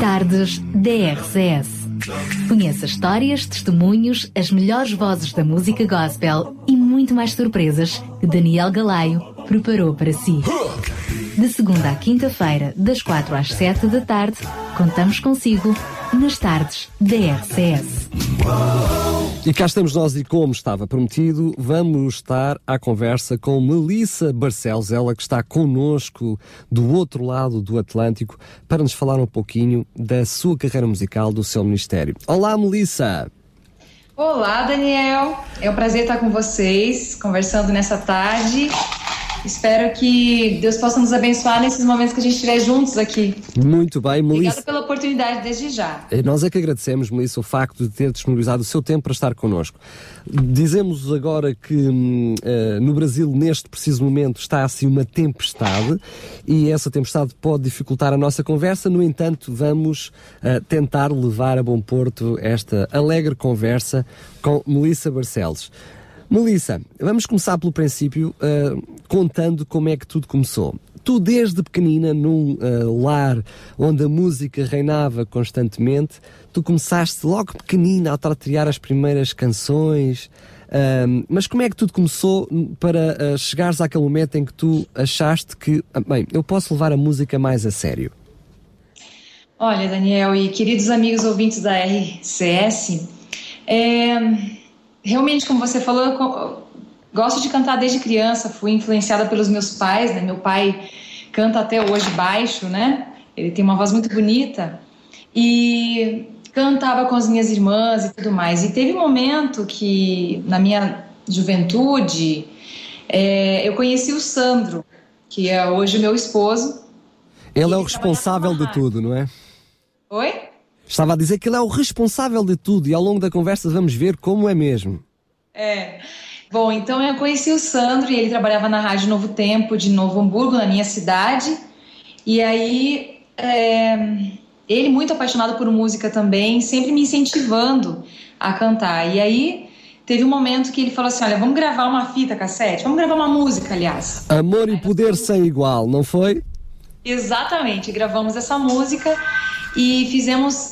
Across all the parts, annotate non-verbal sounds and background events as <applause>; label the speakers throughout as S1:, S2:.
S1: Tardes DRCS. Conheça histórias, testemunhos, as melhores vozes da música gospel e muito mais surpresas que Daniel Galaio preparou para si. De segunda à quinta-feira, das quatro às sete da tarde, contamos consigo nas tardes da RCS.
S2: E cá estamos nós e como estava prometido, vamos estar à conversa com Melissa Barcelos, ela que está connosco do outro lado do Atlântico, para nos falar um pouquinho da sua carreira musical, do seu ministério. Olá, Melissa!
S3: Olá, Daniel! É um prazer estar com vocês, conversando nessa tarde. Espero que Deus possa nos abençoar nesses momentos que a gente estiver juntos aqui.
S2: Muito bem, Melissa.
S3: Obrigada pela oportunidade desde já.
S2: Eh, nós é que agradecemos, Melissa, o facto de ter disponibilizado o seu tempo para estar connosco. Dizemos agora que uh, no Brasil, neste preciso momento, está assim uma tempestade e essa tempestade pode dificultar a nossa conversa. No entanto, vamos uh, tentar levar a bom porto esta alegre conversa com Melissa Barcelos. Melissa, vamos começar pelo princípio, uh, contando como é que tudo começou. Tu, desde pequenina, num uh, lar onde a música reinava constantemente, tu começaste logo pequenina a tratriar as primeiras canções. Uh, mas como é que tudo começou para uh, chegares àquele momento em que tu achaste que, bem, eu posso levar a música mais a sério?
S3: Olha, Daniel e queridos amigos ouvintes da RCS, é, realmente, como você falou, eu gosto de cantar desde criança, fui influenciada pelos meus pais, né? Meu pai canta até hoje baixo, né? Ele tem uma voz muito bonita e cantava com as minhas irmãs e tudo mais. E teve um momento que, na minha juventude, é, eu conheci o Sandro, que é hoje meu esposo.
S2: Ele é o responsável de tudo, não é?
S3: Oi?
S2: Estava a dizer que ele é o responsável de tudo e ao longo da conversa vamos ver como é mesmo.
S3: É. Bom, então eu conheci o Sandro e ele trabalhava na Rádio Novo Tempo de Novo Hamburgo, na minha cidade. E aí, é, ele muito apaixonado por música também, sempre me incentivando a cantar. E aí, teve um momento que ele falou assim: Olha, vamos gravar uma fita cassete, vamos gravar uma música, aliás.
S2: Amor e Poder Sem Igual, não foi?
S3: Exatamente, gravamos essa música e fizemos.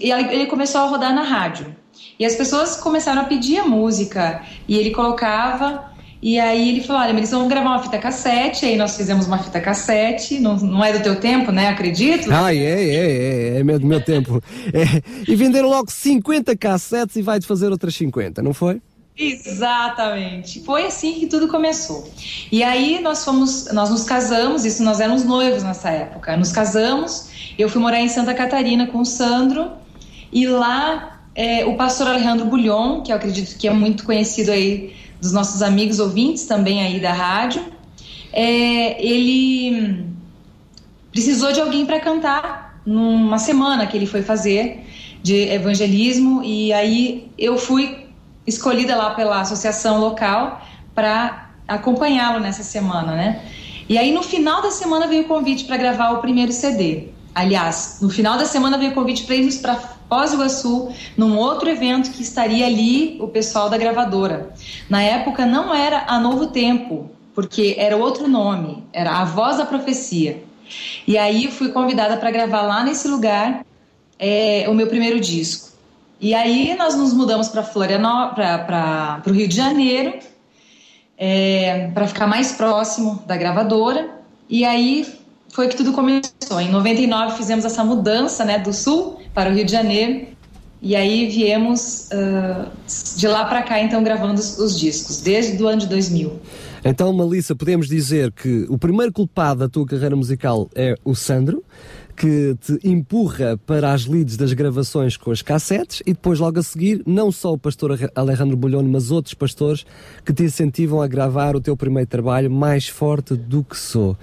S3: E ele começou a rodar na rádio. E as pessoas começaram a pedir a música e ele colocava. E aí ele falou: Olha, eles vão gravar uma fita cassete. Aí nós fizemos uma fita cassete. Não, não é do teu tempo, né? Acredito.
S2: Ah, é, é, é, é do meu tempo. É. E venderam logo 50 cassetes e vai-te fazer outras 50, não foi?
S3: Exatamente. Foi assim que tudo começou. E aí nós fomos, nós nos casamos, isso nós éramos noivos nessa época. Nos casamos, eu fui morar em Santa Catarina com o Sandro e lá é, o pastor Alejandro Bulhon, que eu acredito que é muito conhecido aí dos nossos amigos ouvintes também aí da rádio, é, ele precisou de alguém para cantar numa semana que ele foi fazer de evangelismo e aí eu fui escolhida lá pela associação local para acompanhá-lo nessa semana, né? E aí no final da semana veio o convite para gravar o primeiro CD. Aliás, no final da semana veio o convite para irmos para Foz do Iguaçu, num outro evento que estaria ali o pessoal da gravadora. Na época não era a Novo Tempo, porque era outro nome, era a Voz da Profecia. E aí fui convidada para gravar lá nesse lugar é, o meu primeiro disco. E aí nós nos mudamos para para o Rio de Janeiro, é, para ficar mais próximo da gravadora. E aí foi que tudo começou. Em 99 fizemos essa mudança né, do Sul para o Rio de Janeiro. E aí viemos uh, de lá para cá, então, gravando os, os discos, desde o ano de 2000.
S2: Então, Melissa, podemos dizer que o primeiro culpado da tua carreira musical é o Sandro, que te empurra para as leads das gravações com as cassetes e depois logo a seguir não só o pastor Alejandro Bolhone, mas outros pastores que te incentivam a gravar o teu primeiro trabalho mais forte do que sou.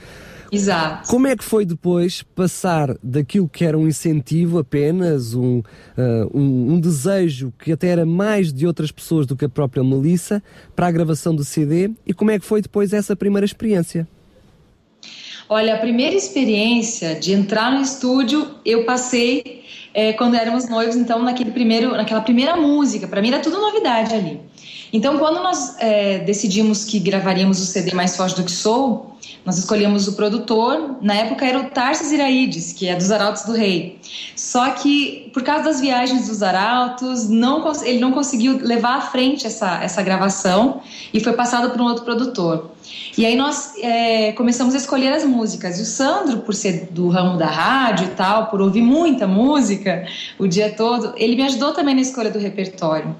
S3: Exato.
S2: Como é que foi depois passar daquilo que era um incentivo apenas, um, uh, um, um, desejo que até era mais de outras pessoas do que a própria Melissa, para a gravação do CD e como é que foi depois essa primeira experiência?
S3: Olha, a primeira experiência de entrar no estúdio eu passei é, quando éramos noivos, então naquele primeiro, naquela primeira música. Para mim era tudo novidade ali. Então, quando nós é, decidimos que gravaríamos o CD Mais Forte do que Sou, nós escolhemos o produtor, na época era o Tarsis Iraides, que é dos Arautos do Rei. Só que, por causa das viagens dos Arautos, não, ele não conseguiu levar à frente essa, essa gravação e foi passado por um outro produtor. E aí nós é, começamos a escolher as músicas. E o Sandro, por ser do ramo da rádio e tal, por ouvir muita música o dia todo, ele me ajudou também na escolha do repertório.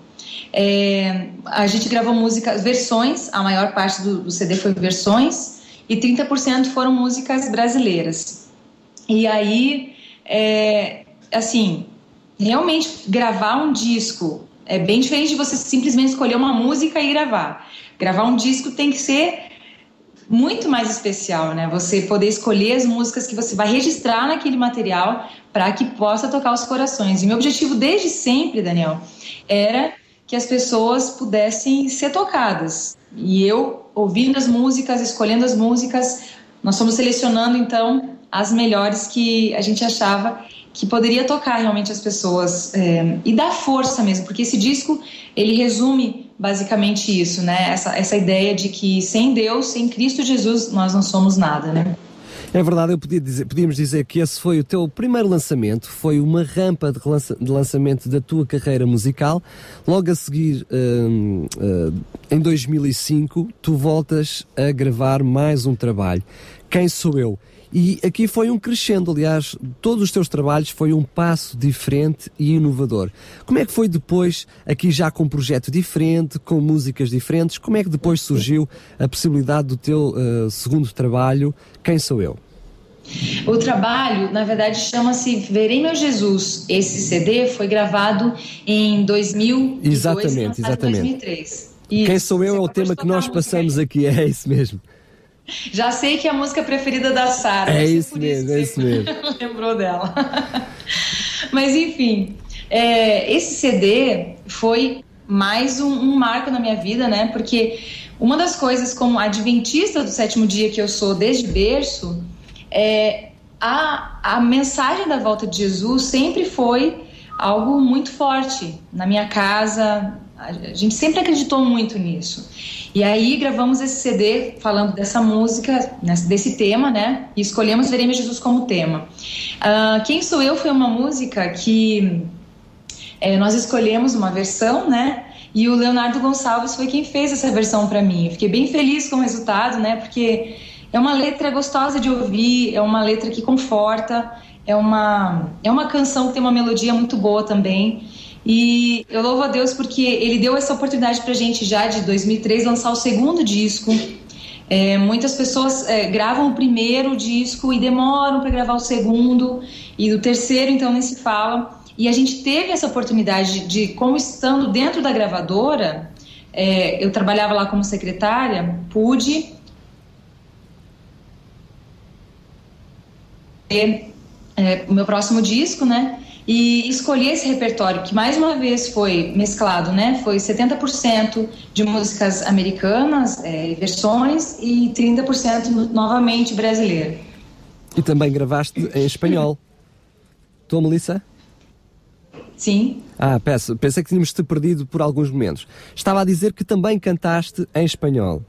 S3: É, a gente gravou músicas, versões, a maior parte do, do CD foi versões, e 30% foram músicas brasileiras. E aí, é, assim, realmente gravar um disco é bem diferente de você simplesmente escolher uma música e gravar. Gravar um disco tem que ser muito mais especial, né? Você poder escolher as músicas que você vai registrar naquele material para que possa tocar os corações. E meu objetivo desde sempre, Daniel, era que as pessoas pudessem ser tocadas. E eu, ouvindo as músicas, escolhendo as músicas, nós fomos selecionando então as melhores que a gente achava que poderia tocar realmente as pessoas é, e dar força mesmo, porque esse disco ele resume basicamente isso, né? Essa, essa ideia de que sem Deus, sem Cristo Jesus, nós não somos nada, né?
S2: É verdade, eu podia dizer, podíamos dizer que esse foi o teu primeiro lançamento, foi uma rampa de, lança, de lançamento da tua carreira musical. Logo a seguir, hum, hum, em 2005, tu voltas a gravar mais um trabalho. Quem sou eu? E aqui foi um crescendo, aliás, todos os teus trabalhos foi um passo diferente e inovador. Como é que foi depois, aqui já com um projeto diferente, com músicas diferentes, como é que depois surgiu a possibilidade do teu uh, segundo trabalho, Quem Sou Eu?
S3: O trabalho, na verdade, chama-se Verei Meu Jesus. Esse CD foi gravado em 2002,
S2: exatamente, exatamente. 2003. Isso. Quem sou eu é o tema que nós passamos aqui, é isso mesmo.
S3: Já sei que é a música preferida da Sara.
S2: É isso mesmo, isso é isso mesmo. <laughs>
S3: Lembrou dela. Mas enfim, é, esse CD foi mais um, um, marco na minha vida, né? Porque uma das coisas como adventista do sétimo dia que eu sou desde berço, é, a, a mensagem da volta de Jesus sempre foi algo muito forte na minha casa. A gente sempre acreditou muito nisso. E aí gravamos esse CD falando dessa música, desse tema, né? E escolhemos Veremos Jesus como tema. Uh, Quem Sou Eu foi uma música que é, nós escolhemos uma versão, né? E o Leonardo Gonçalves foi quem fez essa versão para mim. Eu fiquei bem feliz com o resultado, né? Porque é uma letra gostosa de ouvir, é uma letra que conforta, é uma, é uma canção que tem uma melodia muito boa também. E eu louvo a Deus porque ele deu essa oportunidade para a gente já de 2003 lançar o segundo disco. É, muitas pessoas é, gravam o primeiro disco e demoram para gravar o segundo, e o terceiro, então, nem se fala. E a gente teve essa oportunidade de, como estando dentro da gravadora, é, eu trabalhava lá como secretária, pude ter é, o meu próximo disco, né? E escolhi esse repertório que mais uma vez foi mesclado, né? Foi 70% de músicas americanas, é, versões e 30% novamente brasileiro.
S2: E também gravaste em espanhol. <laughs> Tu, Melissa?
S3: Sim.
S2: Ah, peço, pensei que tínhamos te perdido por alguns momentos. Estava a dizer que também cantaste em espanhol.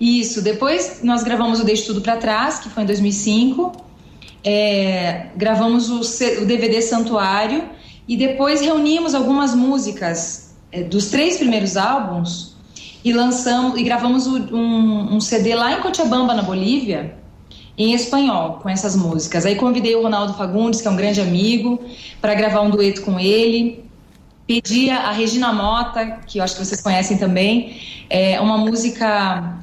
S3: Isso, depois nós gravamos o Deixe Tudo para Trás, que foi em 2005 é, gravamos o, o, DVD Santuário e depois reunimos algumas músicas é, dos três primeiros álbuns e lançamos e gravamos um, um, CD lá em Cochabamba, na Bolívia, em espanhol, com essas músicas. Aí convidei o Ronaldo Fagundes, que é um grande amigo, para gravar um dueto com ele. Pedi a Regina Mota, que eu acho que vocês conhecem também, é uma música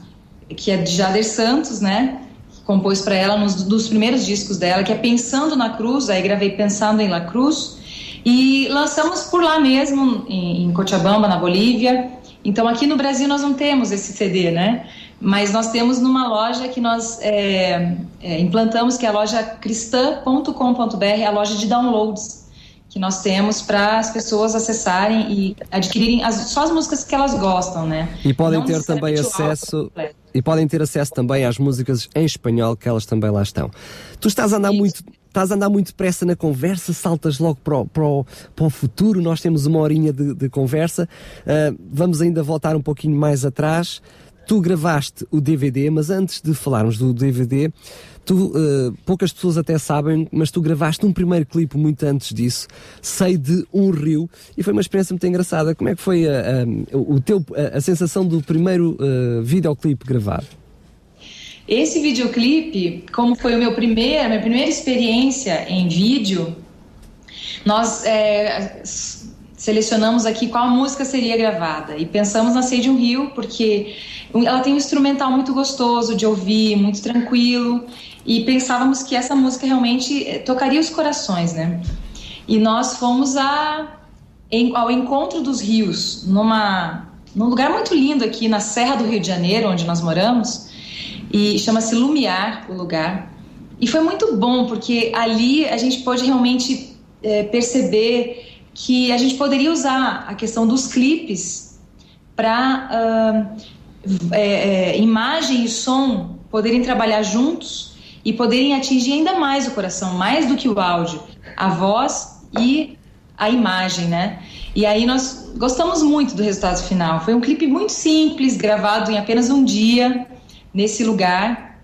S3: que é de Jader Santos, né? Compôs para ela nos dos primeiros discos dela, que é Pensando na Cruz, aí gravei Pensando em La Cruz, e lançamos por lá mesmo, em, em Cochabamba, na Bolívia. Então aqui no Brasil nós não temos esse CD, né? Mas nós temos numa loja que nós é, é, implantamos, que é a loja cristã.com.br, a loja de downloads que nós temos para as pessoas acessarem e adquirirem as, só as músicas que elas gostam, né?
S2: E podem Não ter também acesso e podem ter acesso também às músicas em espanhol que elas também lá estão. Tu estás a andar Isso. muito estás a andar muito depressa na conversa, saltas logo para o, para o, para o futuro. Nós temos uma horinha de, de conversa. Uh, vamos ainda voltar um pouquinho mais atrás. Tu gravaste o DVD, mas antes de falarmos do DVD, tu, uh, poucas pessoas até sabem, mas tu gravaste um primeiro clipe muito antes disso, Sei de um Rio, e foi uma experiência muito engraçada. Como é que foi a, a, o teu, a, a sensação do primeiro uh, videoclipe gravado?
S3: Esse videoclipe, como foi o meu primeiro, minha primeira experiência em vídeo, nós é, selecionamos aqui qual música seria gravada e pensamos na Sei de um Rio porque ela tem um instrumental muito gostoso de ouvir, muito tranquilo e pensávamos que essa música realmente eh, tocaria os corações, né? E nós fomos a, em, ao encontro dos rios, numa, num lugar muito lindo aqui na Serra do Rio de Janeiro, onde nós moramos e chama-se Lumiar o lugar. E foi muito bom porque ali a gente pôde realmente é, perceber que a gente poderia usar a questão dos clipes para uh, é, é, imagem e som poderem trabalhar juntos e poderem atingir ainda mais o coração, mais do que o áudio, a voz e a imagem, né? E aí nós gostamos muito do resultado final. Foi um clipe muito simples, gravado em apenas um dia nesse lugar.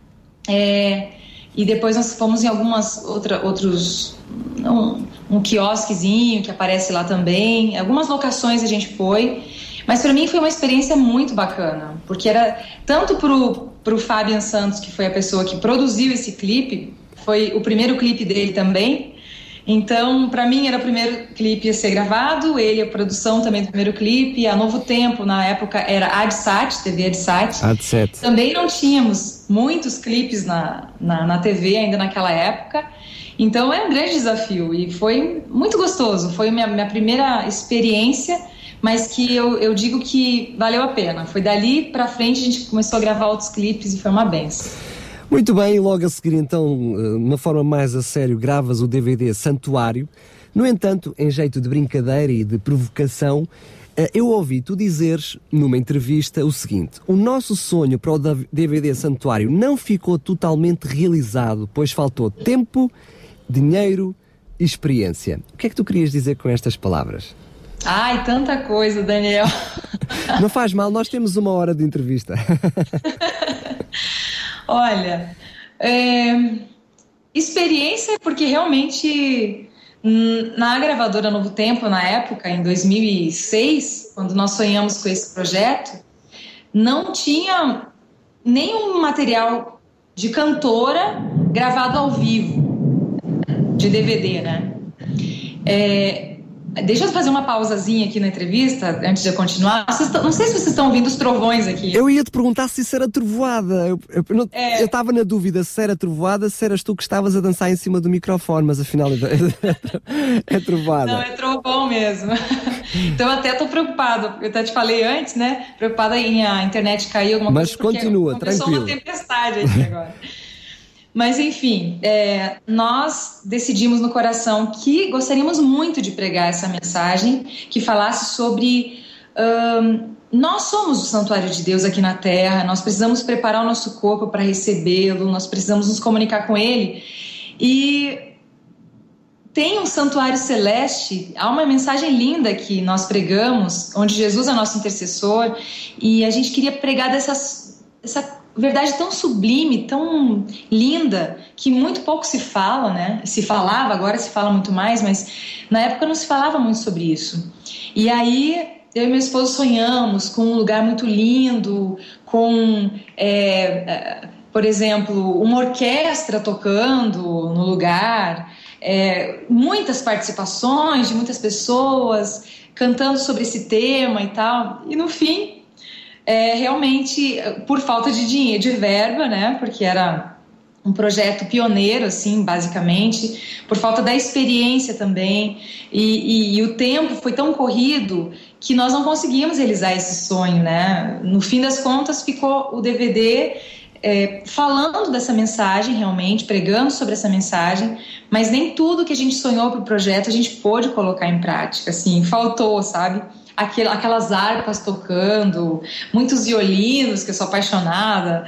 S3: É, e depois nós fomos em algumas outra, outros. Um, um quiosquezinho que aparece lá também. Algumas locações a gente foi. Mas para mim foi uma experiência muito bacana, porque era tanto pro, pro Fabian Santos, que foi a pessoa que produziu esse clipe, foi o primeiro clipe dele também, então, para mim, era o primeiro clipe a ser gravado, ele, a produção também do primeiro clipe, a Novo Tempo, na época, era AdSat, TV AdSat.
S2: AdSat.
S3: Também não tínhamos muitos clipes na, na, na TV ainda naquela época. Então, é um grande desafio e foi muito gostoso. Foi minha, minha primeira experiência, mas que eu, eu digo que valeu a pena. Foi dali para frente a gente começou a gravar outros clipes e foi uma benção.
S2: Muito bem, logo a seguir então, de eh, uma forma mais a sério, gravas o DVD Santuário. No entanto, em jeito de brincadeira e de provocação, eh, eu ouvi tu dizeres numa entrevista o seguinte: o nosso sonho para o DVD Santuário não ficou totalmente realizado, pois faltou tempo, dinheiro e experiência. O que é que tu querias dizer com estas palavras?
S3: Ai, tanta coisa, Daniel.
S2: Não faz mal, nós temos uma hora de entrevista. <laughs>
S3: Olha, é, experiência porque realmente hum, na gravadora Novo Tempo, na época, em 2006, quando nós sonhamos com esse projeto, não tinha nenhum material de cantora gravado ao vivo, de DVD, né? É, Deixa eu fazer uma pausazinha aqui na entrevista, antes de eu continuar. Não sei se vocês estão ouvindo os trovões aqui.
S2: Eu ia te perguntar se isso era trovoada. Eu estava é... na dúvida se era trovoada, se eras tu que estavas a dançar em cima do microfone, mas afinal é, é trovoada.
S3: Não, é trovão mesmo. <laughs> então eu até estou preocupado. Eu até te falei antes, né? Preocupada em a internet cair alguma
S2: mas
S3: coisa.
S2: Mas continua, tranquilo. Começou
S3: uma tempestade aqui agora. Mas, enfim, é, nós decidimos no coração que gostaríamos muito de pregar essa mensagem que falasse sobre. Nós somos o santuário de Deus aqui na terra, nós precisamos preparar o nosso corpo para recebê-lo, nós precisamos nos comunicar com ele. E tem um santuário celeste, há uma mensagem linda que nós pregamos, onde Jesus é nosso intercessor, e a gente queria pregar dessas, essa verdade tão sublime, tão linda, que muito pouco se fala, né? Se falava, agora se fala muito mais, mas na época não se falava muito sobre isso. E aí eu e meu esposo sonhamos com um lugar muito lindo, com, é, é por exemplo, uma orquestra tocando no lugar, é, muitas participações de muitas pessoas cantando sobre esse tema e tal. E no fim, é, realmente por falta de dinheiro, de verba, né? Porque era um projeto pioneiro, assim, basicamente, por falta da experiência também, e, e, e, o tempo foi tão corrido que nós não conseguimos realizar esse sonho, né? No fim das contas, ficou o DVD é, falando dessa mensagem, realmente, pregando sobre essa mensagem, mas nem tudo que a gente sonhou para o projeto a gente pôde colocar em prática, assim, faltou, sabe? Aquelas harpas tocando, muitos violinos, que eu sou apaixonada.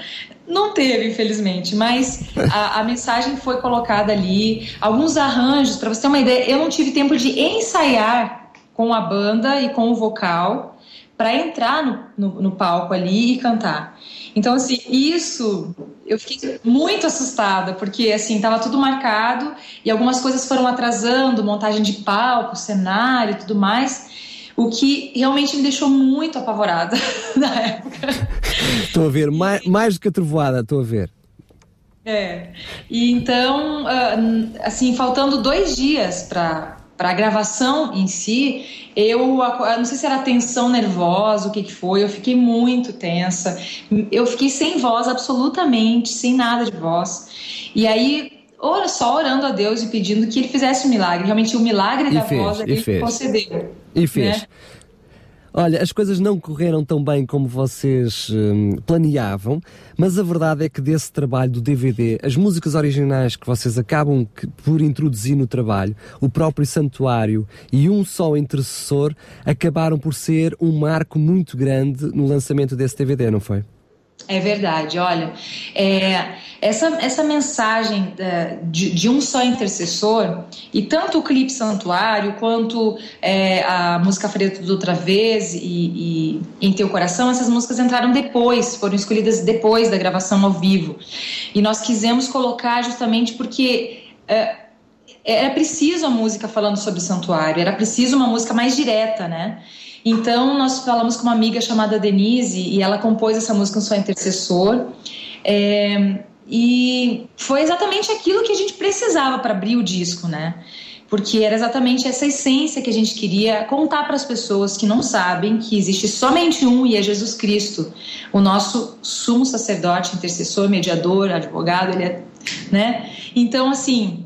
S3: não teve, infelizmente, mas a, a, mensagem foi colocada ali, alguns arranjos, para você ter uma ideia, eu não tive tempo de ensaiar com a banda e com o vocal para entrar no, no, no, palco ali e cantar. Então, assim, isso eu fiquei muito assustada, porque assim, estava tudo marcado e algumas coisas foram atrasando, montagem de palco, cenário e tudo mais. O que realmente me deixou muito apavorada <laughs> na época.
S2: Estou a ver, mais, mais do que a trovoada, estou a ver.
S3: É. E então, ah, assim, faltando dois dias para para a gravação em si, eu, eu, não sei se era tensão nervosa, o que, que foi, eu fiquei muito tensa, eu fiquei sem voz absolutamente, sem nada de voz. E aí ora, só orando a Deus e pedindo que ele fizesse um milagre. Realmente o milagre
S2: e
S3: da
S2: fez,
S3: voz ele concedeu.
S2: E fez. Né? Olha, as coisas não correram tão bem como vocês hum, planeavam, mas a verdade é que desse trabalho do DVD, as músicas originais que vocês acabam que, por introduzir no trabalho, o próprio Santuário e um só intercessor, acabaram por ser um marco muito grande no lançamento desse DVD, não foi?
S3: É verdade, olha, é, essa, essa mensagem é, de, de, um só intercessor, e tanto o clipe Santuário, quanto é, a música Faria Tudo Outra Vez e, e, Em Teu Coração, essas músicas entraram depois, foram escolhidas depois da gravação ao vivo. E nós quisemos colocar justamente porque é, era preciso a música falando sobre o santuário, era preciso uma música mais direta, né? Então, nós falamos com uma amiga chamada Denise e ela compôs essa música com seu intercessor. É, e foi exatamente aquilo que a gente precisava para abrir o disco, né? Porque era exatamente essa essência que a gente queria contar para as pessoas que não sabem que existe somente um e é Jesus Cristo, o nosso sumo sacerdote, intercessor, mediador, advogado, ele é, né? Então, assim,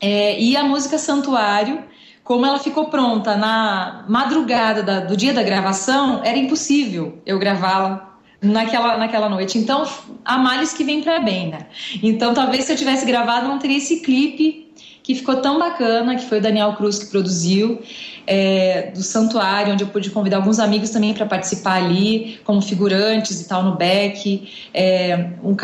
S3: é, e a música Santuário como ela ficou pronta na madrugada da, do dia da gravação, era impossível eu gravá-la naquela, naquela noite. Então, há males que vem para bem, né? Então, talvez se eu tivesse gravado, não teria esse clipe que ficou tão bacana, que foi o Daniel Cruz que produziu, é, do Santuário, onde eu pude convidar alguns amigos também para participar ali, como figurantes e tal, no back, é, um,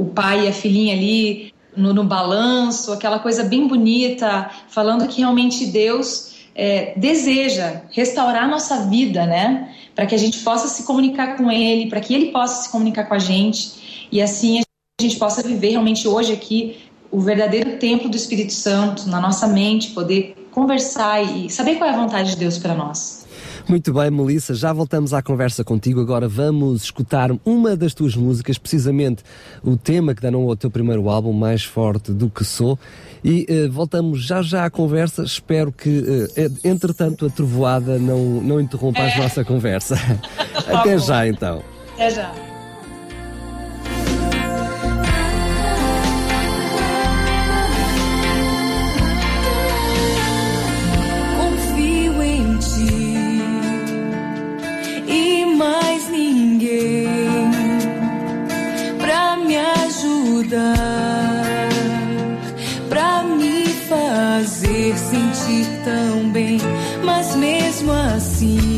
S3: o pai e a filhinha ali no, no balanço, aquela coisa bem bonita, falando que realmente Deus é, deseja restaurar nossa vida, né? Para que a gente possa se comunicar com Ele, para que Ele possa se comunicar com a gente e assim a gente possa viver realmente hoje aqui o verdadeiro templo do Espírito Santo na nossa mente, poder conversar e saber qual é a vontade de Deus para nós.
S2: Muito bem, Melissa, já voltamos à conversa contigo. Agora vamos escutar uma das tuas músicas, precisamente o tema que danou ao teu primeiro álbum, Mais Forte do Que Sou. E uh, voltamos já já à conversa. Espero que, uh, entretanto, a trovoada não, não interrompa é. a nossa conversa. <laughs> Até já, então.
S3: Até já.
S4: vida pra me fazer sentir tão bem, mas mesmo assim.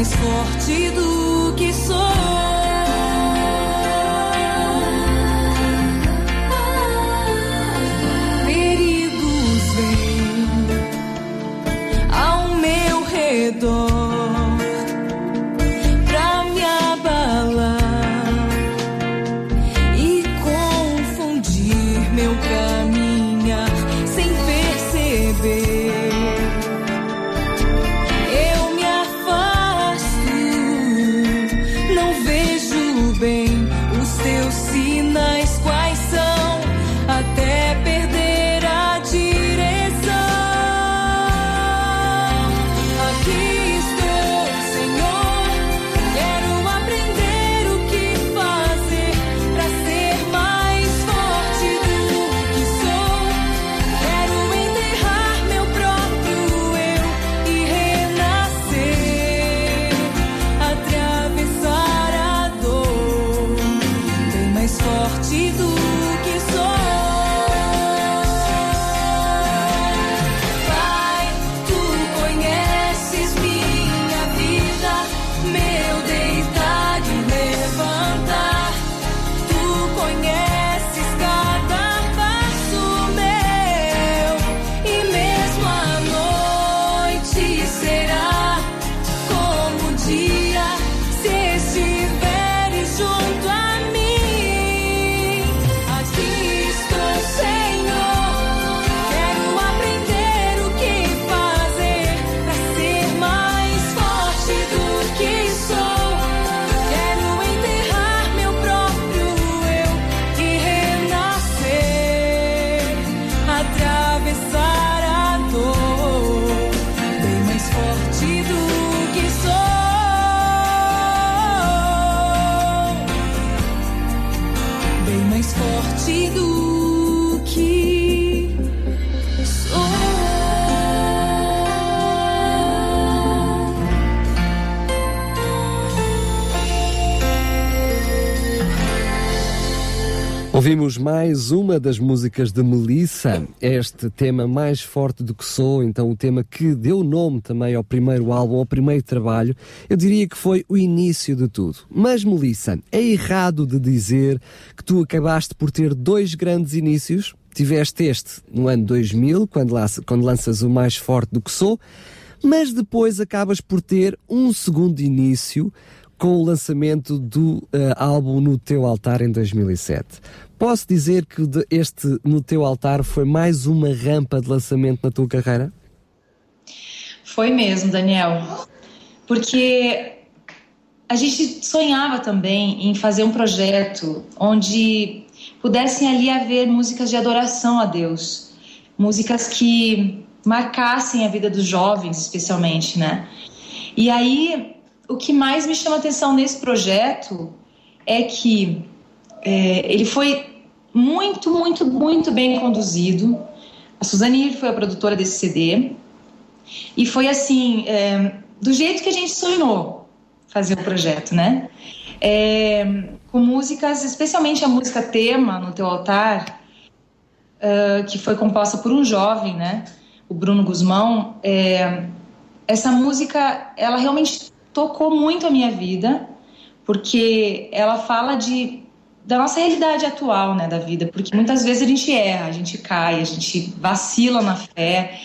S4: mais forte do que sou.
S2: Ouvimos mais uma das músicas de Melissa, este tema mais forte do que sou, então o tema que deu nome também ao primeiro álbum, ao primeiro trabalho, eu diria que foi o início de tudo. Mas Melissa, é errado de dizer que tu acabaste por ter dois grandes inícios? Tiveste este no ano 2000, quando, lança, quando lanças o mais forte do que sou, mas depois acabas por ter um segundo início com o lançamento do uh, álbum No Teu Altar em 2007. Posso dizer que este No Teu Altar foi mais uma rampa de lançamento na tua carreira?
S3: Foi mesmo, Daniel. Porque a gente sonhava também em fazer um projeto onde pudessem ali haver músicas de adoração a Deus, músicas que marcassem a vida dos jovens, especialmente, né? E aí o que mais me chama atenção nesse projeto é que é, ele foi muito, muito, muito bem conduzido. A Suzane foi a produtora desse CD e foi assim, é, do jeito que a gente sonhou fazer o projeto, né? É, com músicas, especialmente a música tema no teu altar, uh, que foi composta por um jovem, né? O Bruno Guzmão. É, essa música, ela realmente tocou muito a minha vida, porque ela fala de da nossa realidade atual, né, da vida, porque muitas vezes a gente erra, a gente cai, a gente vacila na fé,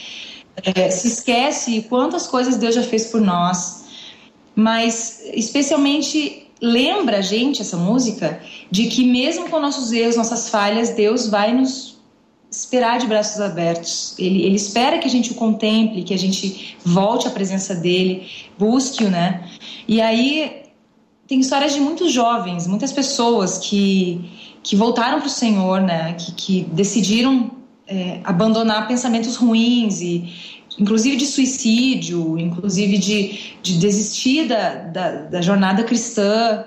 S3: é, se esquece quantas coisas Deus já fez por nós, mas especialmente lembra a gente essa música de que mesmo com nossos erros, nossas falhas, Deus vai nos esperar de braços abertos. Ele, ele espera que a gente o contemple, que a gente volte à presença dele, busque-o, né? E aí tem histórias de muitos jovens, muitas pessoas que, que voltaram para o Senhor, né? Que, que decidiram é, abandonar pensamentos ruins e inclusive de suicídio, inclusive de, de desistir da, da, da jornada cristã,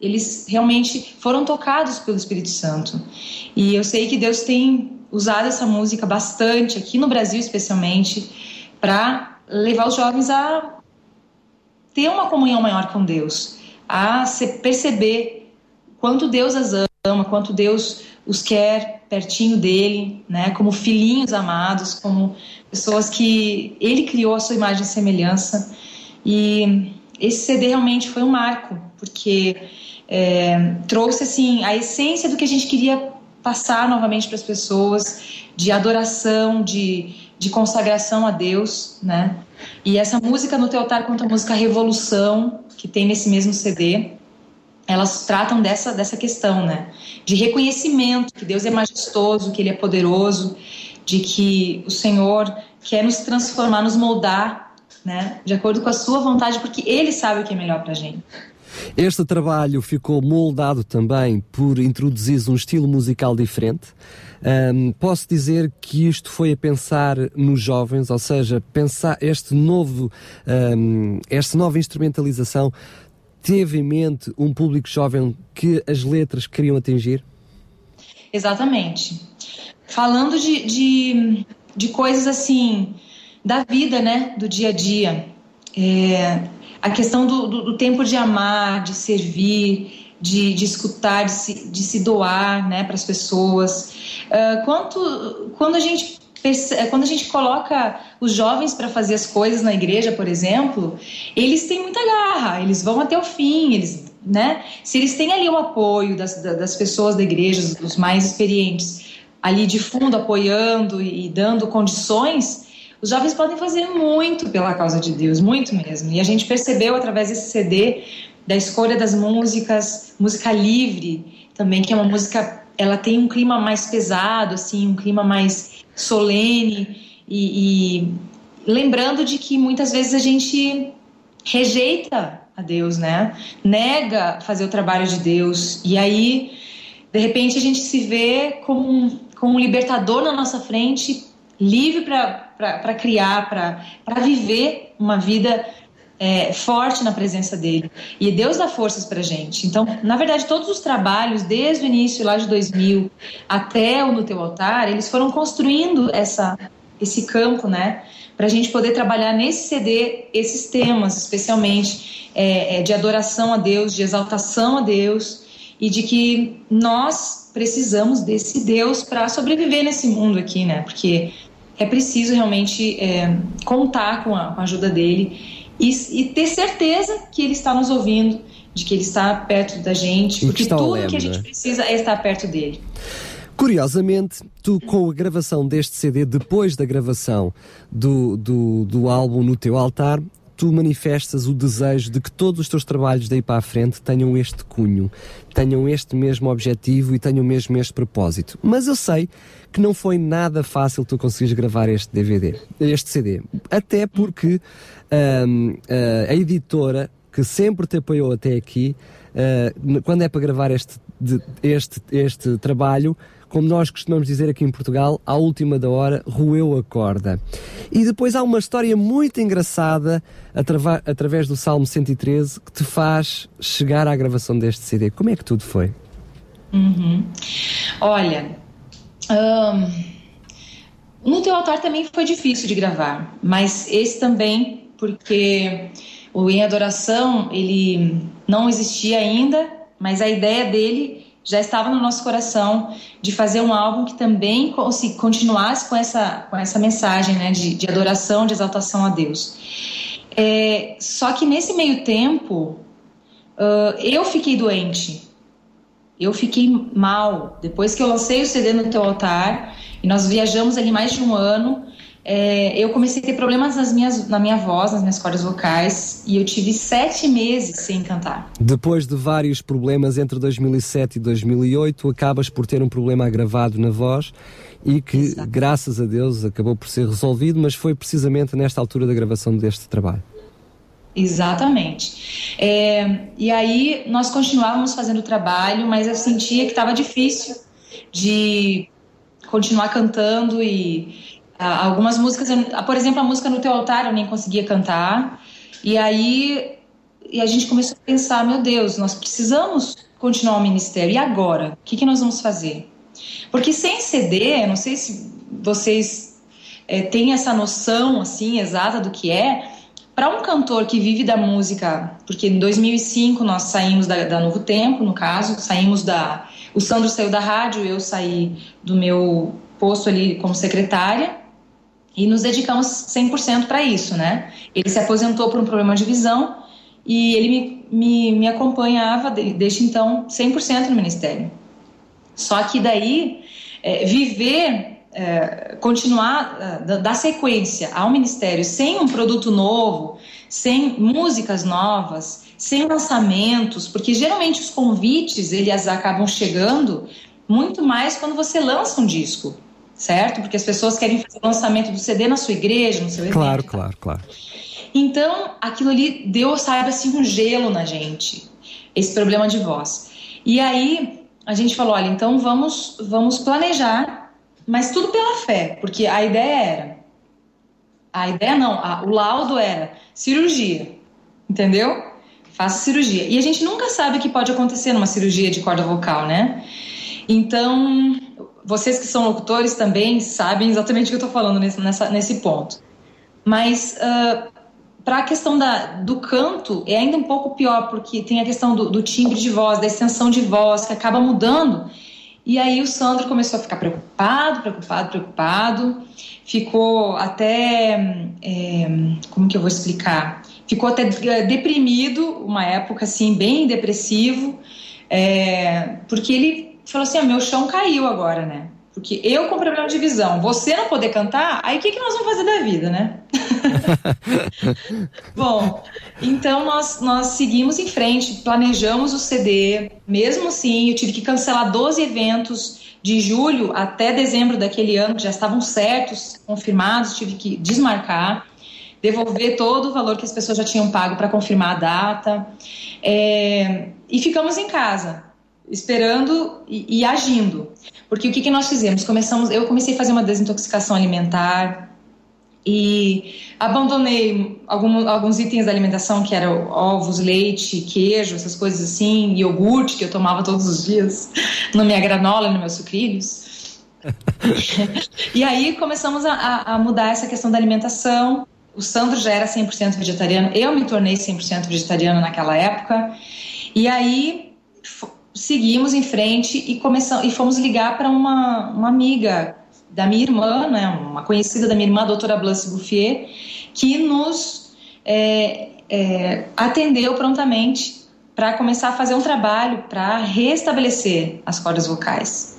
S3: eles realmente foram tocados pelo Espírito Santo. E eu sei que Deus tem usado essa música bastante, aqui no Brasil especialmente, para levar os jovens a ter uma comunhão maior com Deus, a perceber quanto Deus as ama, quanto Deus os quer pertinho dele, né, como filhinhos amados, como pessoas que ele criou a sua imagem e semelhança. E esse CD realmente foi um marco, porque é, trouxe assim a essência do que a gente queria passar novamente para as pessoas, de adoração, de, de consagração a Deus, né? E essa música no Teu Altar quanto a música Revolução, que tem nesse mesmo CD, elas tratam dessa, dessa questão, né? De reconhecimento que Deus é majestoso, que Ele é poderoso, de que o Senhor quer nos transformar, nos moldar, né? De acordo com a Sua vontade, porque Ele sabe o que é melhor para gente.
S2: Este trabalho ficou moldado também por introduzir um estilo musical diferente. Um, posso dizer que isto foi a pensar nos jovens, ou seja, pensar este novo, um, esta nova instrumentalização teve em mente um público jovem que as letras queriam atingir?
S3: Exatamente. Falando de, de, de coisas assim da vida, né, do dia a dia. É, a questão do, do, do, tempo de amar, de servir, de, de escutar, de se, de se doar né, para as pessoas. Uh, quanto, quando, a gente quando a gente coloca os jovens para fazer as coisas na igreja, por exemplo, eles têm muita garra, eles vão até o fim, eles, né? Se eles têm ali o apoio das, das pessoas da igreja, dos mais experientes, ali de fundo apoiando e dando condições, os jovens podem fazer muito pela causa de Deus, muito mesmo. E a gente percebeu através desse CD da escolha das músicas, música livre também, que é uma música, ela tem um clima mais pesado, assim, um clima mais solene e, e lembrando de que muitas vezes a gente rejeita a Deus, né? Nega fazer o trabalho de Deus e aí de repente a gente se vê como um, como um libertador na nossa frente livre para criar, para viver uma vida é, forte na presença dele. E Deus dá forças para gente. Então, na verdade, todos os trabalhos, desde o início lá de 2000 até o No Teu Altar, eles foram construindo essa, esse campo, né? Para a gente poder trabalhar nesse CD esses temas, especialmente é, é, de adoração a Deus, de exaltação a Deus e de que nós precisamos desse Deus para sobreviver nesse mundo aqui, né? Porque é preciso realmente é, contar com a, com a, ajuda dele e, e, ter certeza que ele está nos ouvindo, de que ele está perto da gente, porque tudo lembro, que a gente né? precisa é estar perto dele.
S2: Curiosamente, tu com a gravação deste CD, depois da gravação do, do, do álbum No Teu Altar, tu manifestas o desejo de que todos os teus trabalhos daí para a frente tenham este cunho, tenham este mesmo objetivo e tenham mesmo este propósito. Mas eu sei que não foi nada fácil tu conseguires gravar este DVD, este CD. Até porque um, a editora que sempre te apoiou até aqui, uh, quando é para gravar este, este, este trabalho, como nós costumamos dizer aqui em Portugal, à última da hora, roeu a corda. E depois há uma história muito engraçada através do Salmo 113 que te faz chegar à gravação deste CD. Como é que tudo foi?
S3: Uhum. Olha, um, no teu altar também foi difícil de gravar, mas esse também, porque o Em Adoração ele não existia ainda, mas a ideia dele já estava no nosso coração de fazer um álbum que também continuasse com essa, com essa mensagem né, de, de adoração, de exaltação a Deus. É, só que nesse meio tempo, uh, eu fiquei doente. Eu fiquei mal. Depois que eu lancei o CD no teu altar, e nós viajamos ali mais de um ano, é, eu comecei a ter problemas nas minhas, na minha voz, nas minhas cordas vocais, e eu tive sete meses sem cantar.
S2: Depois de vários problemas entre 2007 e 2008, acabas por ter um problema agravado na voz e que, Exato. graças a Deus, acabou por ser resolvido, mas foi precisamente nesta altura da gravação deste trabalho.
S3: Exatamente. É, e aí nós continuávamos fazendo o trabalho, mas eu sentia que estava difícil de continuar cantando e algumas músicas, ah, por exemplo, a música No Teu Altar eu nem conseguia cantar. E aí e a gente começou a pensar: meu Deus, nós precisamos continuar o ministério. E agora? O que, que nós vamos fazer? Porque sem CD, não sei se vocês é, têm essa noção assim exata do que é. Para um cantor que vive da música, porque em 2005 nós saímos da, da Novo Tempo, no caso, saímos da. O Sandro saiu da rádio, eu saí do meu posto ali como secretária e nos dedicamos 100% para isso, né? Ele se aposentou por um problema de visão e ele me, me, me acompanhava desde então 100% no ministério. Só que daí, é, viver, é, continuar, é, dar sequência ao ministério sem um produto novo, sem músicas novas, sem lançamentos, porque geralmente os convites eles acabam chegando muito mais quando você lança um disco certo? Porque as pessoas querem fazer o lançamento do CD na sua igreja, no seu evento.
S2: Claro, claro, claro.
S3: Então, aquilo ali deu, sabe assim, um gelo na gente, esse problema de voz. E aí, a gente falou, olha, então vamos, vamos planejar, mas tudo pela fé, porque a ideia era, a ideia não, a, o laudo era cirurgia, entendeu? Faça cirurgia. E a gente nunca sabe o que pode acontecer numa cirurgia de corda vocal, né? Então, vocês que são locutores também sabem exatamente o que eu estou falando nesse, nessa, nesse ponto. Mas uh, para a questão da, do canto é ainda um pouco pior, porque tem a questão do, do, timbre de voz, da extensão de voz, que acaba mudando. E aí o Sandro começou a ficar preocupado, preocupado, preocupado. Ficou até. É, como que eu vou explicar? Ficou até deprimido, uma época assim, bem depressivo, é, porque ele falou assim: ah, meu chão caiu agora, né? Porque eu com problema de visão, você não poder cantar, aí o que, que nós vamos fazer da vida, né? <laughs> Bom, então nós, nós seguimos em frente, planejamos o CD, mesmo assim, eu tive que cancelar 12 eventos de julho até dezembro daquele ano, que já estavam certos, confirmados, tive que desmarcar, devolver todo o valor que as pessoas já tinham pago para confirmar a data. É, e ficamos em casa esperando e, e, agindo. Porque o que, que nós fizemos? Começamos, eu comecei a fazer uma desintoxicação alimentar e abandonei algum, alguns itens da alimentação que eram ovos, leite, queijo, essas coisas assim, iogurte que eu tomava todos os dias na minha granola, nos meus sucrilhos. <laughs> e aí começamos a, a mudar essa questão da alimentação. O Sandro já era 100% vegetariano, eu me tornei 100% vegetariano naquela época. E aí seguimos em frente e começamos e fomos ligar para uma, uma amiga da minha irmã, né, uma conhecida da minha irmã, a doutora Blanche Bouffier, que nos é, é, atendeu prontamente para começar a fazer um trabalho para restabelecer as cordas vocais.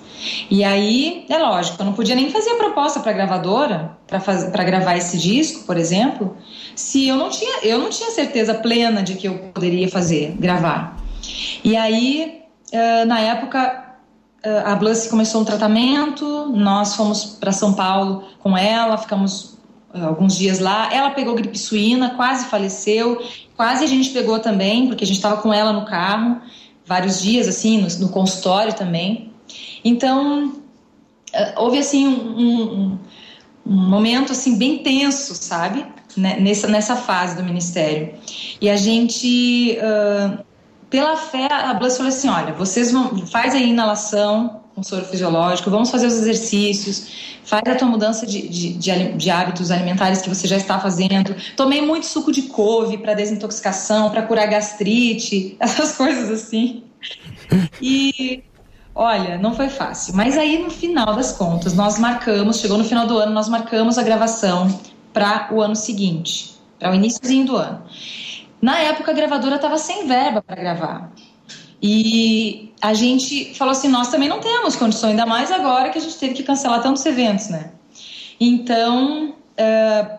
S3: E aí, é lógico, eu não podia nem fazer a proposta para a gravadora para gravar esse disco, por exemplo, se eu não tinha eu não tinha certeza plena de que eu poderia fazer, gravar. E aí, uh, na época, uh, a Blush começou um tratamento, nós fomos para São Paulo com ela, ficamos uh, alguns dias lá. Ela pegou gripe suína, quase faleceu, quase a gente pegou também, porque a gente estava com ela no carro vários dias, assim, no, no consultório também. Então, houve assim um, um, um, momento assim bem tenso, sabe? Né, nessa, nessa fase do ministério. E a gente uh, pela fé, a Blas falou assim: olha, vocês vão, faz a inalação com soro fisiológico, vamos fazer os exercícios, faz a tua mudança de, de, de, de hábitos alimentares que você já está fazendo. Tomei muito suco de couve para desintoxicação, para curar gastrite, <laughs> essas coisas assim. E olha, não foi fácil. Mas aí no final das contas, nós marcamos, chegou no final do ano, nós marcamos a gravação para o ano seguinte, para o iníciozinho do ano. Na época, a gravadora estava sem verba para gravar. E a gente falou assim: nós também não temos condições, ainda mais agora que a gente teve que cancelar tantos eventos, né? Então, uh,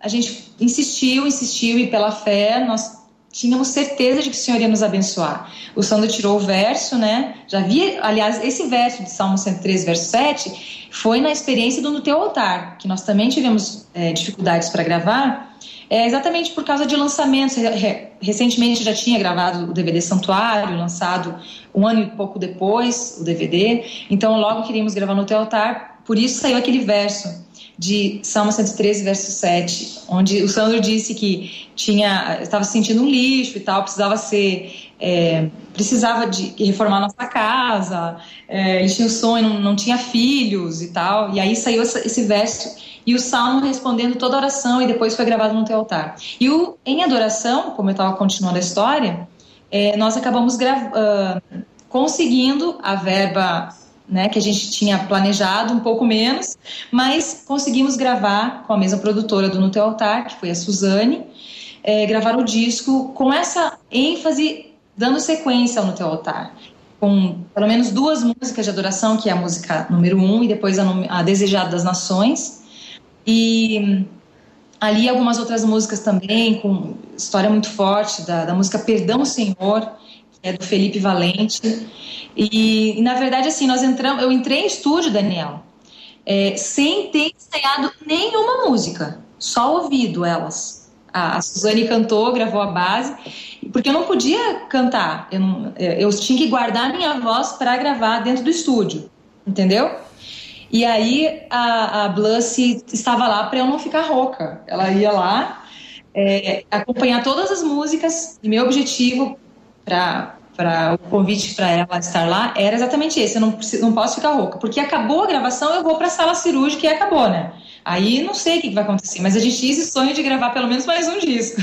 S3: a gente insistiu, insistiu, e pela fé, nós tínhamos certeza de que o Senhor ia nos abençoar. O Sandro tirou o verso, né? Já vi, aliás, esse verso de Salmo 103, verso 7, foi na experiência do No Teu Altar, que nós também tivemos é, dificuldades para gravar, é exatamente por causa de lançamentos. Recentemente já tinha gravado o DVD Santuário, lançado um ano e pouco depois o DVD. Então logo queríamos gravar no teu altar. Por isso saiu aquele verso de Salmo 113, verso 7, onde o Sandro disse que tinha estava se sentindo um lixo e tal, precisava ser é, precisava de reformar nossa casa, é, ele tinha o sonho, não, não tinha filhos e tal, e aí saiu esse verso e o salmo respondendo toda a oração e depois foi gravado no teu altar. E o em adoração, como eu estava continuando a história, é, nós acabamos uh, conseguindo a verba né, que a gente tinha planejado, um pouco menos, mas conseguimos gravar com a mesma produtora do No Teu Altar, que foi a Suzane, é, gravar o disco com essa ênfase, dando sequência ao No Teu Altar. Com pelo menos duas músicas de adoração, que é a música número um e depois a, a Desejada das Nações, e ali algumas outras músicas também, com história muito forte, da, da música Perdão Senhor, que é do Felipe Valente. E, e, na verdade, assim, nós entramos, eu entrei em estúdio, Daniel, é, sem ter ensaiado nenhuma música, só ouvido elas. A, a Suzane cantou, gravou a base, porque eu não podia cantar, eu, não, eu tinha que guardar minha voz para gravar dentro do estúdio, entendeu? E aí a, a estava lá para eu não ficar rouca. Ela ia lá é, acompanhar todas as músicas e meu objetivo para para o convite para ela estar lá era exatamente esse. Eu não, não posso ficar rouca, porque acabou a gravação, eu vou para a sala cirúrgica e acabou, né? Aí não sei o que vai acontecer, mas a gente tinha esse sonho de gravar pelo menos mais um disco.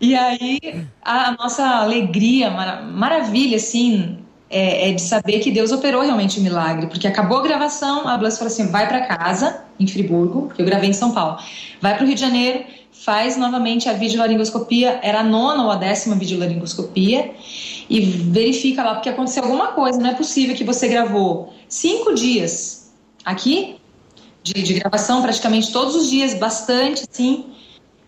S3: E aí a nossa alegria, maravilha, assim, é, é, de saber que Deus operou realmente um milagre, porque acabou a gravação, a Blas falou assim: vai para casa, em Friburgo, porque eu gravei em São Paulo, vai para o Rio de Janeiro, faz novamente a videolaringoscopia, era a nona ou a décima videolaringoscopia, e verifica lá, porque aconteceu alguma coisa, não é possível que você gravou cinco dias aqui, de, de gravação praticamente todos os dias, bastante, sim,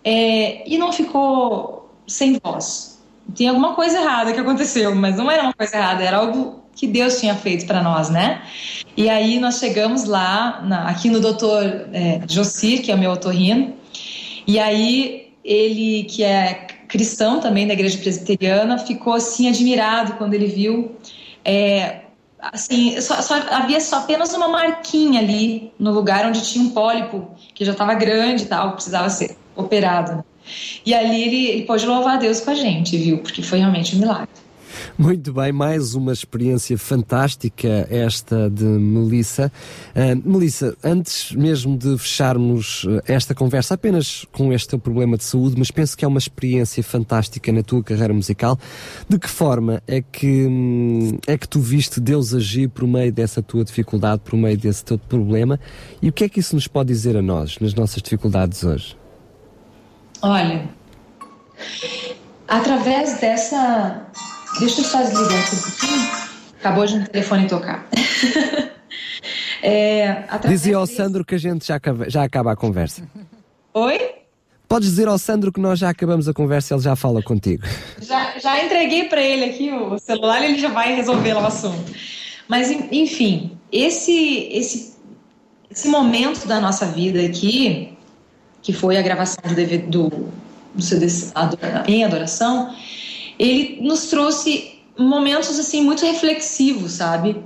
S3: é, e não ficou sem voz tinha alguma coisa errada que aconteceu, mas não era uma coisa errada, era algo que Deus tinha feito para nós, né? E aí nós chegamos lá, na, aqui no doutor é, Jocir, que é o meu otorrino, e aí ele, que é cristão também da igreja presbiteriana, ficou assim admirado quando ele viu. É, assim, só, só, havia só apenas uma marquinha ali no lugar onde tinha um pólipo que já estava grande e tal, precisava ser operado. E ali ele, ele pôde louvar a Deus com a gente, viu? Porque foi realmente um milagre.
S2: Muito bem, mais uma experiência fantástica esta de Melissa. Uh, Melissa, antes mesmo de fecharmos eh, esta conversa apenas com este teu problema de saúde, mas penso que é uma experiência fantástica na tua carreira musical. De que forma é que hum, é que tu viste Deus agir por meio dessa tua dificuldade, por meio desse teu problema? E o que é que isso nos pode dizer a nós nas nossas dificuldades hoje?
S3: Olha, através dessa. Deixa eu só desligar aqui um pouquinho. Acabou de um telefone tocar. <laughs>
S2: é, Dizia ao Sandro que a gente já acaba, já acaba a conversa.
S3: Oi?
S2: Podes dizer ao Sandro que nós já acabamos a conversa e ele já fala contigo.
S3: Já, já entreguei para ele aqui o celular e ele já vai resolver o assunto. Mas, enfim, esse, esse, esse momento da nossa vida aqui, que foi a gravação do, DVD, do, do CD em adoração, ele nos trouxe momentos assim muito reflexivos, sabe?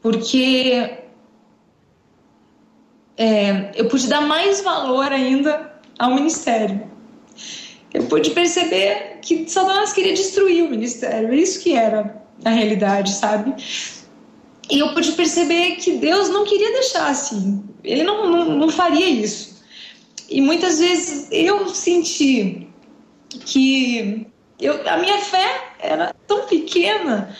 S3: Porque é, eu pude dar mais valor ainda ao ministério. Eu pude perceber que Satanás queria destruir o ministério, é isso que era a realidade, sabe? E eu pude perceber que Deus não queria deixar assim, Ele não, não, não faria isso. E muitas vezes eu senti que eu, a minha fé era tão pequena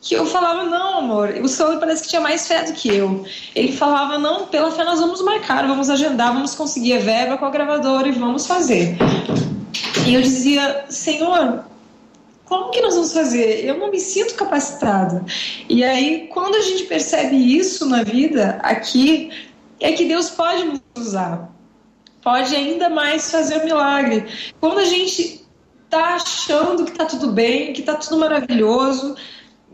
S3: que eu falava, não, amor, o Senhor parece que tinha mais fé do que eu. Ele falava, não, pela fé nós vamos marcar, vamos agendar, vamos conseguir a verba com a gravadora e vamos fazer. E eu dizia, Senhor, como que nós vamos fazer? Eu não me sinto capacitada. E aí, quando a gente percebe isso na vida, aqui, é que Deus pode nos usar. Pode ainda mais fazer o milagre. Quando a gente tá achando que tá tudo bem, que tá tudo maravilhoso,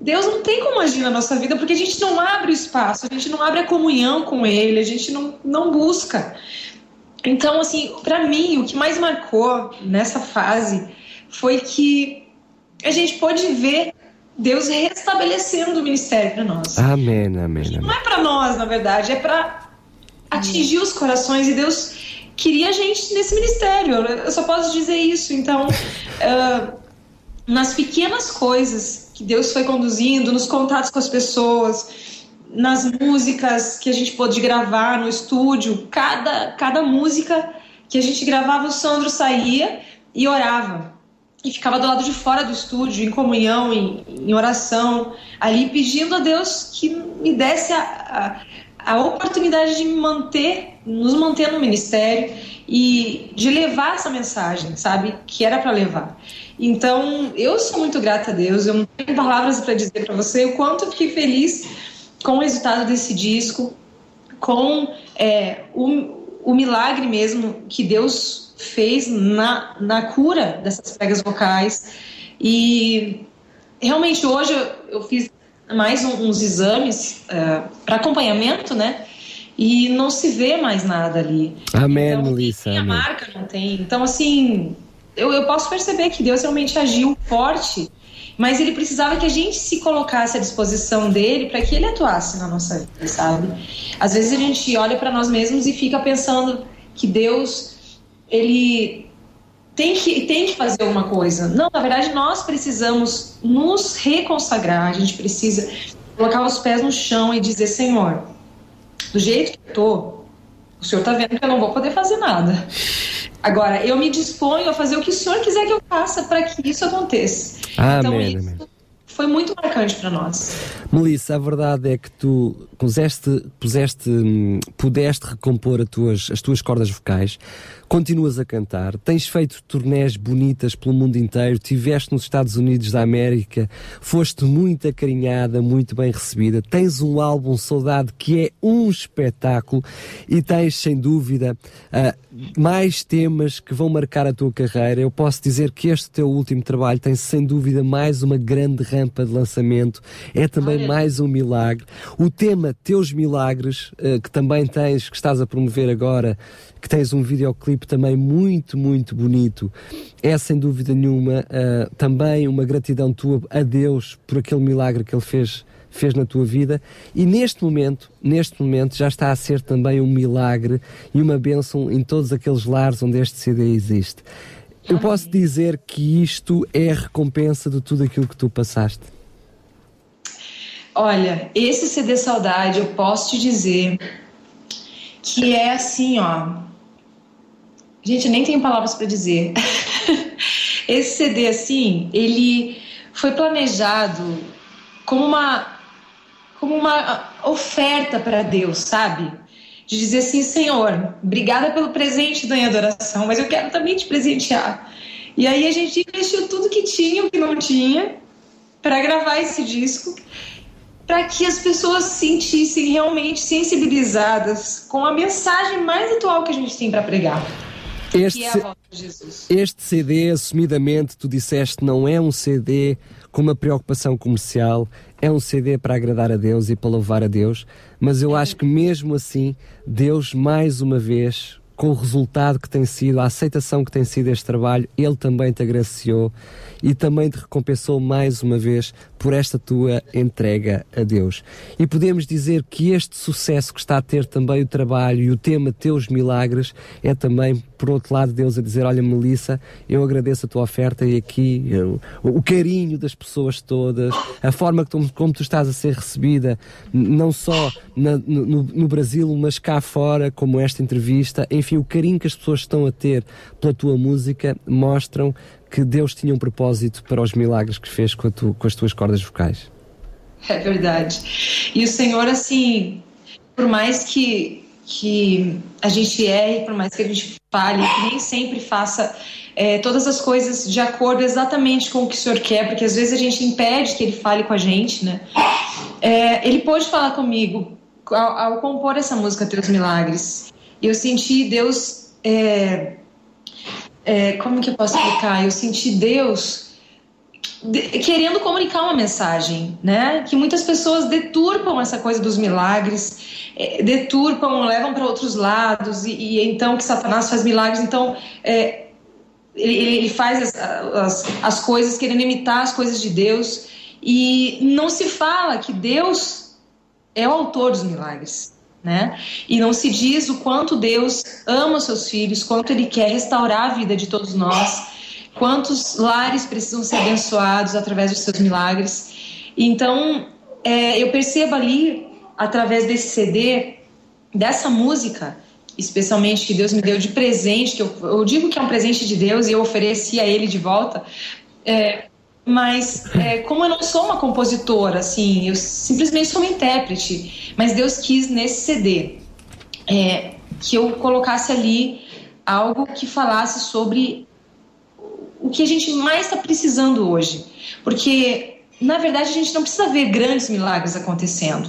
S3: Deus não tem como agir na nossa vida porque a gente não abre o espaço, a gente não abre a comunhão com Ele, a gente não, não busca. Então, assim, para mim, o que mais marcou nessa fase foi que a gente pode ver Deus restabelecendo o ministério para nós.
S2: Amém, amém. amém.
S3: Não é para nós, na verdade, é para atingir os corações e Deus queria gente nesse ministério. Eu só posso dizer isso. Então, uh, nas pequenas coisas que Deus foi conduzindo, nos contatos com as pessoas, nas músicas que a gente pôde gravar no estúdio, cada, cada música que a gente gravava, o Sandro saía e orava e ficava do lado de fora do estúdio, em comunhão, em, em oração, ali pedindo a Deus que me desse a, a, a, oportunidade de me manter, nos manter no ministério e de levar essa mensagem, sabe? Que era para levar. Então, eu sou muito grata a Deus, eu não tenho palavras para dizer para você o quanto eu fiquei feliz com o resultado desse disco, com é, o, o milagre mesmo que Deus fez na, na cura dessas pregas vocais. E realmente hoje eu, eu fiz mais um, uns exames uh, é, para acompanhamento, né? E não se vê mais nada ali.
S2: Amém, então, Melissa.
S3: A marca, não tem. Então, assim, eu, eu posso perceber que Deus realmente agiu forte, mas ele precisava que a gente se colocasse à disposição dele para que ele atuasse na nossa vida, sabe? Às vezes a gente olha para nós mesmos e fica pensando que Deus ele tem que, tem que fazer alguma coisa. Não, na verdade, nós precisamos nos reconsagrar, a gente precisa colocar os pés no chão e dizer: Senhor, do jeito que eu tô, o Senhor está vendo que eu não vou poder fazer nada. Agora, eu me disponho a fazer o que o Senhor quiser que eu faça para que isso aconteça.
S2: Amém, então, isso amém
S3: foi muito marcante para nós.
S2: Melissa, a verdade é que tu puseste, puseste, hum, pudeste recompor as tuas, as tuas cordas vocais, continuas a cantar, tens feito turnés bonitas pelo mundo inteiro, tiveste nos Estados Unidos da América, foste muito acarinhada, muito bem recebida, tens um álbum Saudade que é um espetáculo e tens, sem dúvida, uh, mais temas que vão marcar a tua carreira. Eu posso dizer que este teu último trabalho tem, sem dúvida, mais uma grande rampa de lançamento, é também mais um milagre. O tema Teus Milagres, uh, que também tens, que estás a promover agora, que tens um videoclipe também muito, muito bonito. É sem dúvida nenhuma uh, também uma gratidão tua a Deus por aquele milagre que Ele fez fez na tua vida e neste momento, neste momento já está a ser também um milagre e uma bênção em todos aqueles lares onde este CD existe. Eu posso dizer que isto é a recompensa de tudo aquilo que tu passaste.
S3: Olha, esse CD Saudade, eu posso te dizer que é assim, ó. Gente, nem tenho palavras para dizer. <laughs> esse CD, assim, ele foi planejado como uma, como uma oferta para Deus, sabe? De dizer assim, Senhor, obrigada pelo presente da minha adoração, mas eu quero também te presentear. E aí a gente investiu tudo que tinha, o que não tinha, para gravar esse disco, para que as pessoas se sentissem realmente sensibilizadas com a mensagem mais atual que a gente tem para pregar. Este, é.
S2: Este CD, assumidamente, tu disseste, não é um CD com uma preocupação comercial, é um CD para agradar a Deus e para louvar a Deus, mas eu acho que mesmo assim, Deus mais uma vez, com o resultado que tem sido, a aceitação que tem sido este trabalho, Ele também te agraciou e também te recompensou mais uma vez por esta tua entrega a Deus. E podemos dizer que este sucesso que está a ter também o trabalho e o tema Teus Milagres é também, por outro lado, Deus a dizer: Olha, Melissa, eu agradeço a tua oferta e aqui eu, o carinho das pessoas todas, a forma como, como tu estás a ser recebida, não só na, no, no Brasil, mas cá fora, como esta entrevista, enfim, o carinho que as pessoas estão a ter pela tua música mostram que Deus tinha um propósito para os milagres que fez com, tu, com as tuas cordas vocais.
S3: É verdade. E o Senhor, assim, por mais que, que a gente erre, por mais que a gente fale, que nem sempre faça é, todas as coisas de acordo exatamente com o que o Senhor quer, porque às vezes a gente impede que Ele fale com a gente, né? É, ele pôde falar comigo ao, ao, compor essa música Teus Milagres. E eu senti Deus é, é, como que eu posso explicar? Eu senti Deus de, querendo comunicar uma mensagem, né? Que muitas pessoas deturpam essa coisa dos milagres, é, deturpam, levam para outros lados e, e, então que Satanás faz milagres, então é, ele, ele, faz as, as, as coisas querendo imitar as coisas de Deus e não se fala que Deus é o autor dos milagres né? E não se diz o quanto Deus ama seus filhos, quanto Ele quer restaurar a vida de todos nós, quantos lares precisam ser abençoados através dos seus milagres. Então, é, eu percebo ali, através desse CD, dessa música, especialmente que Deus me deu de presente, que eu, eu digo que é um presente de Deus e eu ofereci a Ele de volta. É, mas é, como eu não sou uma compositora, assim, eu simplesmente sou uma intérprete, mas Deus quis nesse CD é, que eu colocasse ali algo que falasse sobre o que a gente mais está precisando hoje, porque na verdade a gente não precisa ver grandes milagres acontecendo.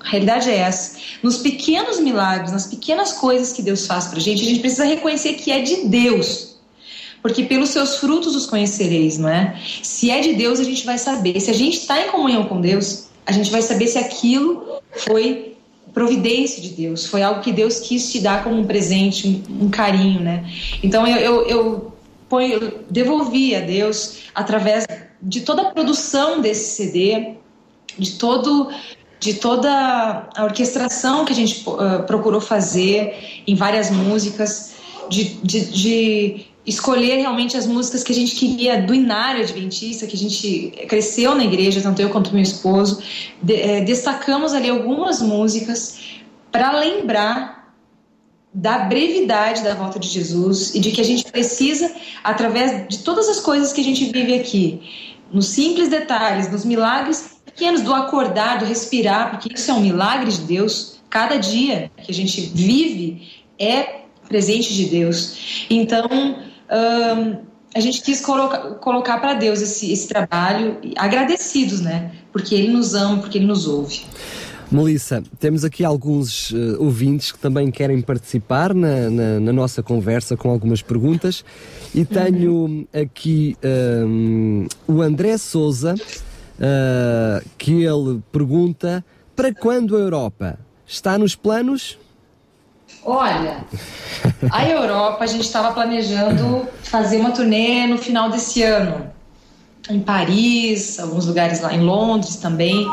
S3: A realidade é essa. Nos pequenos milagres, nas pequenas coisas que Deus faz para a gente, a gente precisa reconhecer que é de Deus porque pelos seus frutos os conhecereis, não é? Se é de Deus, a gente vai saber. Se a gente está em comunhão com Deus, a gente vai saber se aquilo foi providência de Deus, foi algo que Deus quis te dar como um presente, um, um carinho, né? Então eu, eu, eu, eu devolvi a Deus através de toda a produção desse CD, de todo de toda a orquestração que a gente uh, procurou fazer em várias músicas, de, de, de escolher realmente as músicas que a gente queria do Inário Adventista, que a gente cresceu na igreja, tanto eu quanto meu esposo. De, é, destacamos ali algumas músicas para lembrar da brevidade da volta de Jesus e de que a gente precisa, através de todas as coisas que a gente vive aqui, nos simples detalhes, nos milagres pequenos do acordar, do respirar, porque isso é um milagre de Deus. Cada dia que a gente vive é presente de Deus. Então, um, a gente quis colocar, colocar para Deus esse, esse trabalho, agradecidos, né? Porque Ele nos ama, porque Ele nos ouve.
S2: Melissa, temos aqui alguns uh, ouvintes que também querem participar na, na, na, nossa conversa com algumas perguntas e tenho uhum. aqui um, o André Souza uh, que ele pergunta para quando a Europa? Está nos planos?
S3: Olha, a Europa a gente estava planejando fazer uma turnê no final desse ano, em Paris, alguns lugares lá em Londres também,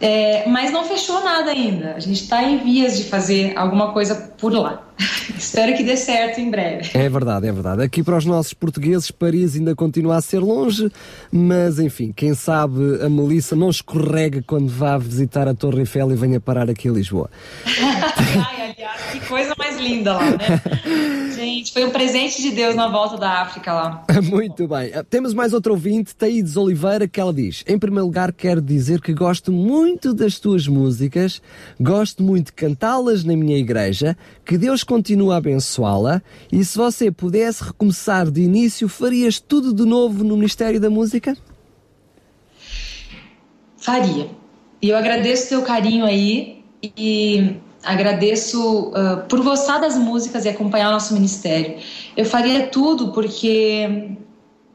S3: é, mas não fechou nada ainda. A gente está em vias de fazer alguma coisa por lá. <laughs> Espero que dê certo em breve.
S2: É verdade, é verdade. Aqui para os nossos portugueses, Paris ainda continua a ser longe, mas enfim, quem sabe a Melissa não escorrega quando vá visitar a Torre Eiffel e venha parar aqui a Lisboa. <laughs>
S3: Ai, aliás, que coisa mais linda lá, né? <laughs> Gente, foi um presente de Deus na volta da África lá.
S2: Muito bem. Temos mais outro ouvinte, Thaídes Oliveira, que ela diz: Em primeiro lugar, quero dizer que gosto muito das tuas músicas, gosto muito de cantá-las na minha igreja, que Deus continue a abençoá-la e se você pudesse recomeçar de início, farias tudo de novo no Ministério da Música?
S3: Faria. E eu agradeço o teu carinho aí e agradeço uh, por gostar das músicas e acompanhar o nosso ministério. Eu faria tudo porque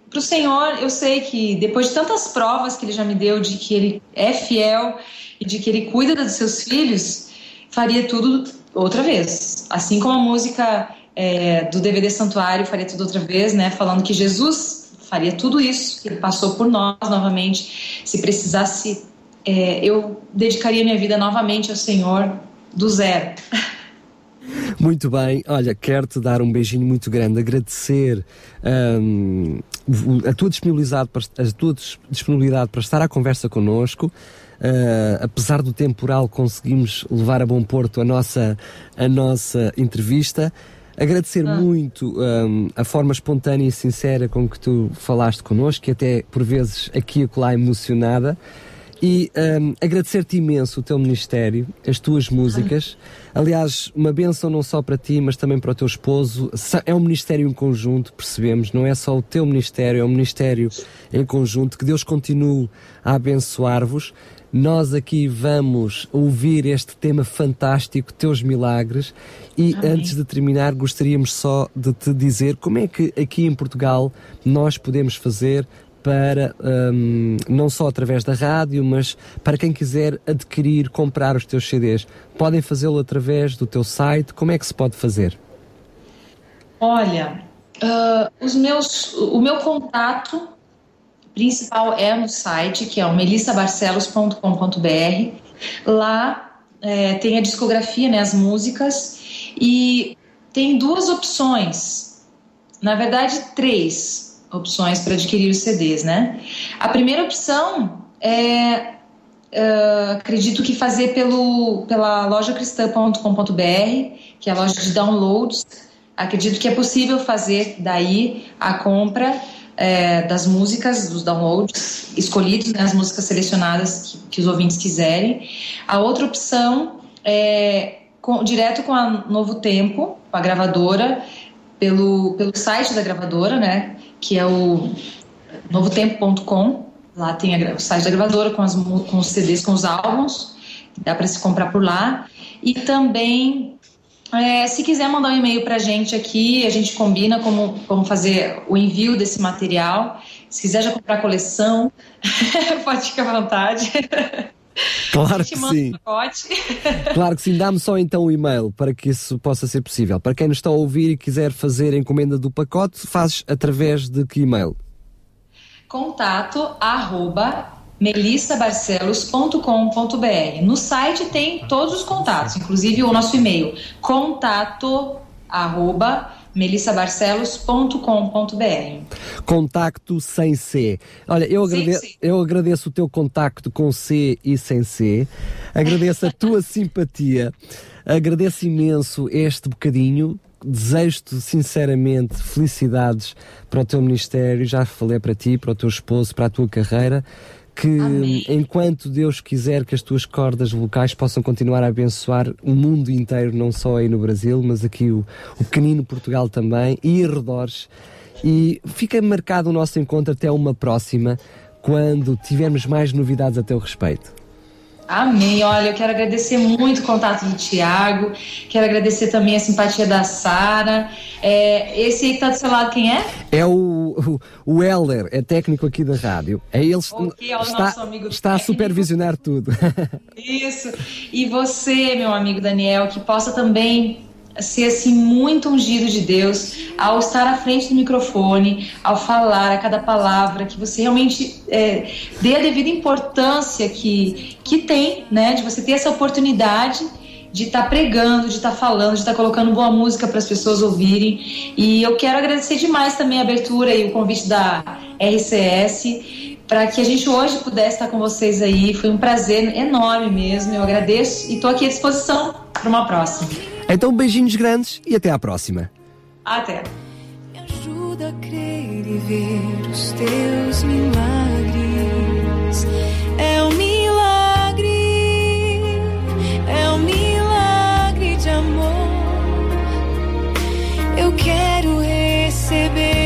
S3: para o Senhor eu sei que depois de tantas provas que Ele já me deu de que Ele é fiel e de que Ele cuida dos seus filhos, faria tudo outra vez. Assim como a música é, do DVD Santuário faria tudo outra vez, né? Falando que Jesus faria tudo isso, que Ele passou por nós novamente. Se precisasse, é, eu dedicaria minha vida novamente ao Senhor do zero. <laughs>
S2: Muito bem, olha, quero-te dar um beijinho muito grande, agradecer um, a, tua disponibilidade para, a tua disponibilidade para estar à conversa connosco. Uh, apesar do temporal, conseguimos levar a bom porto a nossa, a nossa entrevista. Agradecer ah. muito um, a forma espontânea e sincera com que tu falaste connosco, que até por vezes aqui e acolá emocionada. E um, agradecer-te imenso o teu ministério, as tuas músicas. Aliás, uma benção não só para ti, mas também para o teu esposo. É um ministério em conjunto, percebemos. Não é só o teu ministério, é um ministério em conjunto. Que Deus continue a abençoar-vos. Nós aqui vamos ouvir este tema fantástico, Teus Milagres. E Amém. antes de terminar, gostaríamos só de te dizer como é que aqui em Portugal nós podemos fazer para um, não só através da rádio, mas para quem quiser adquirir, comprar os teus CDs. Podem fazê-lo através do teu site. Como é que se pode fazer?
S3: Olha, uh, os meus, o meu contato principal é no site, que é o melissabarcelos.com.br. Lá é, tem a discografia, né, as músicas, e tem duas opções, na verdade três opções para adquirir os CDs, né? A primeira opção é Uh, acredito que fazer pelo, pela lojacristã.com.br, que é a loja de downloads. Acredito que é possível fazer daí a compra é, das músicas, dos downloads escolhidos, né, as músicas selecionadas que, que, os ouvintes quiserem. A outra opção é com, direto com a Novo Tempo, com a gravadora, pelo, pelo site da gravadora, né? que é o novotempo.com. Lá tem a, o site da gravadora com, as, com os CDs, com os álbuns. Dá para se comprar por lá. E também, é, se quiser mandar um e-mail para a gente aqui, a gente combina como, como fazer o envio desse material. Se quiser já comprar a coleção, <laughs> pode ficar à vontade.
S2: Claro que sim. claro que sim. Dá-me só então o e-mail para que isso possa ser possível. Para quem nos está a ouvir e quiser fazer a encomenda do pacote, fazes através de que e-mail?
S3: Contato arroba melissabarcelos.com.br. No site tem todos os contatos, inclusive o nosso e-mail, contato arroba melissabarcelos.com.br.
S2: Contacto sem C. Olha, eu, agrade eu agradeço o teu contacto com C e sem C, agradeço a tua <laughs> simpatia, agradeço imenso este bocadinho. Desejo-te sinceramente felicidades para o teu ministério, já falei para ti, para o teu esposo, para a tua carreira que Amém. enquanto Deus quiser que as tuas cordas vocais possam continuar a abençoar o mundo inteiro, não só aí no Brasil, mas aqui o, o pequenino Portugal também e arredores. E fica marcado o nosso encontro até uma próxima, quando tivermos mais novidades a teu respeito.
S3: Amém. Olha, eu quero agradecer muito o contato do Tiago, quero agradecer também a simpatia da Sara. É, esse aí que está do seu lado, quem é?
S2: É o, o, o Heller, é técnico aqui da rádio. É ele
S3: okay, é está,
S2: está a supervisionar tudo. <laughs>
S3: Isso. E você, meu amigo Daniel, que possa também ser assim muito ungido de Deus ao estar à frente do microfone, ao falar a cada palavra, que você realmente é, dê a devida importância que, que tem, né, de você ter essa oportunidade de estar tá pregando, de estar tá falando, de estar tá colocando boa música para as pessoas ouvirem. E eu quero agradecer demais também a abertura e o convite da RCS para que a gente hoje pudesse estar com vocês aí. Foi um prazer enorme mesmo. Eu agradeço e estou aqui à disposição para uma próxima.
S2: Então, beijinhos grandes e até à próxima.
S3: Até.
S4: Me ajuda a crer e ver os teus milagres. É um milagre, é um milagre de amor. Eu quero receber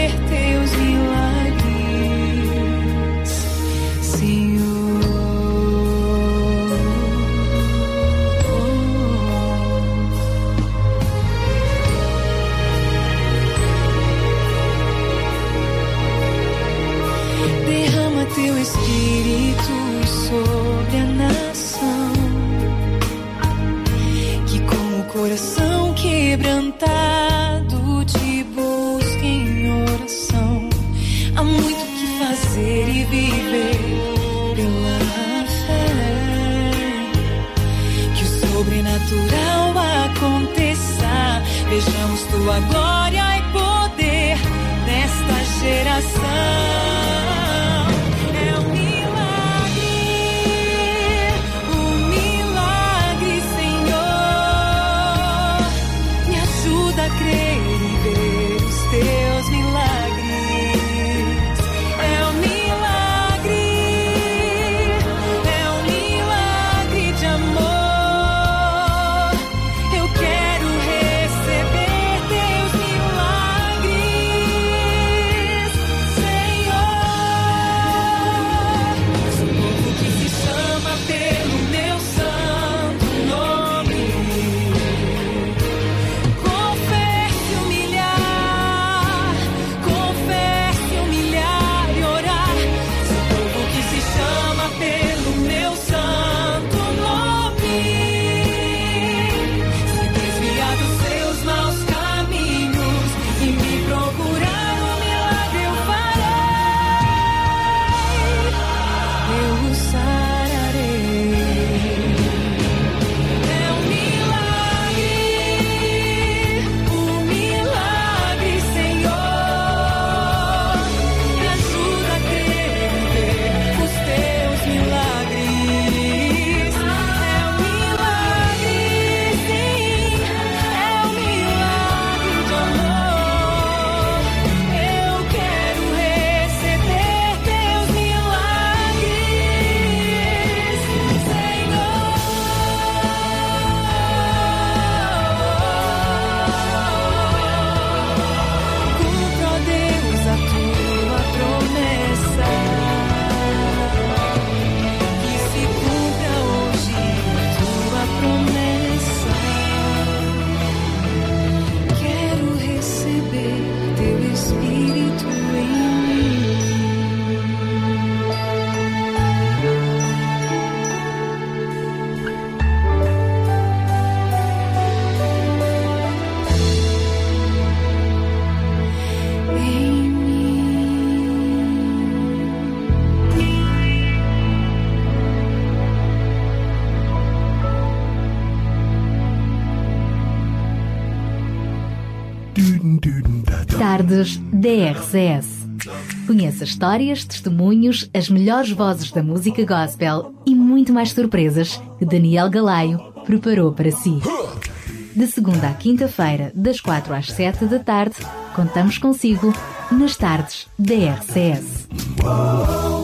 S1: DRCS. Conheça histórias, testemunhos, as melhores vozes da música gospel e muito mais surpresas que Daniel Galaio preparou para si. De segunda à quinta-feira, das quatro às sete da tarde, contamos consigo nas tardes DRCS.
S5: Oh,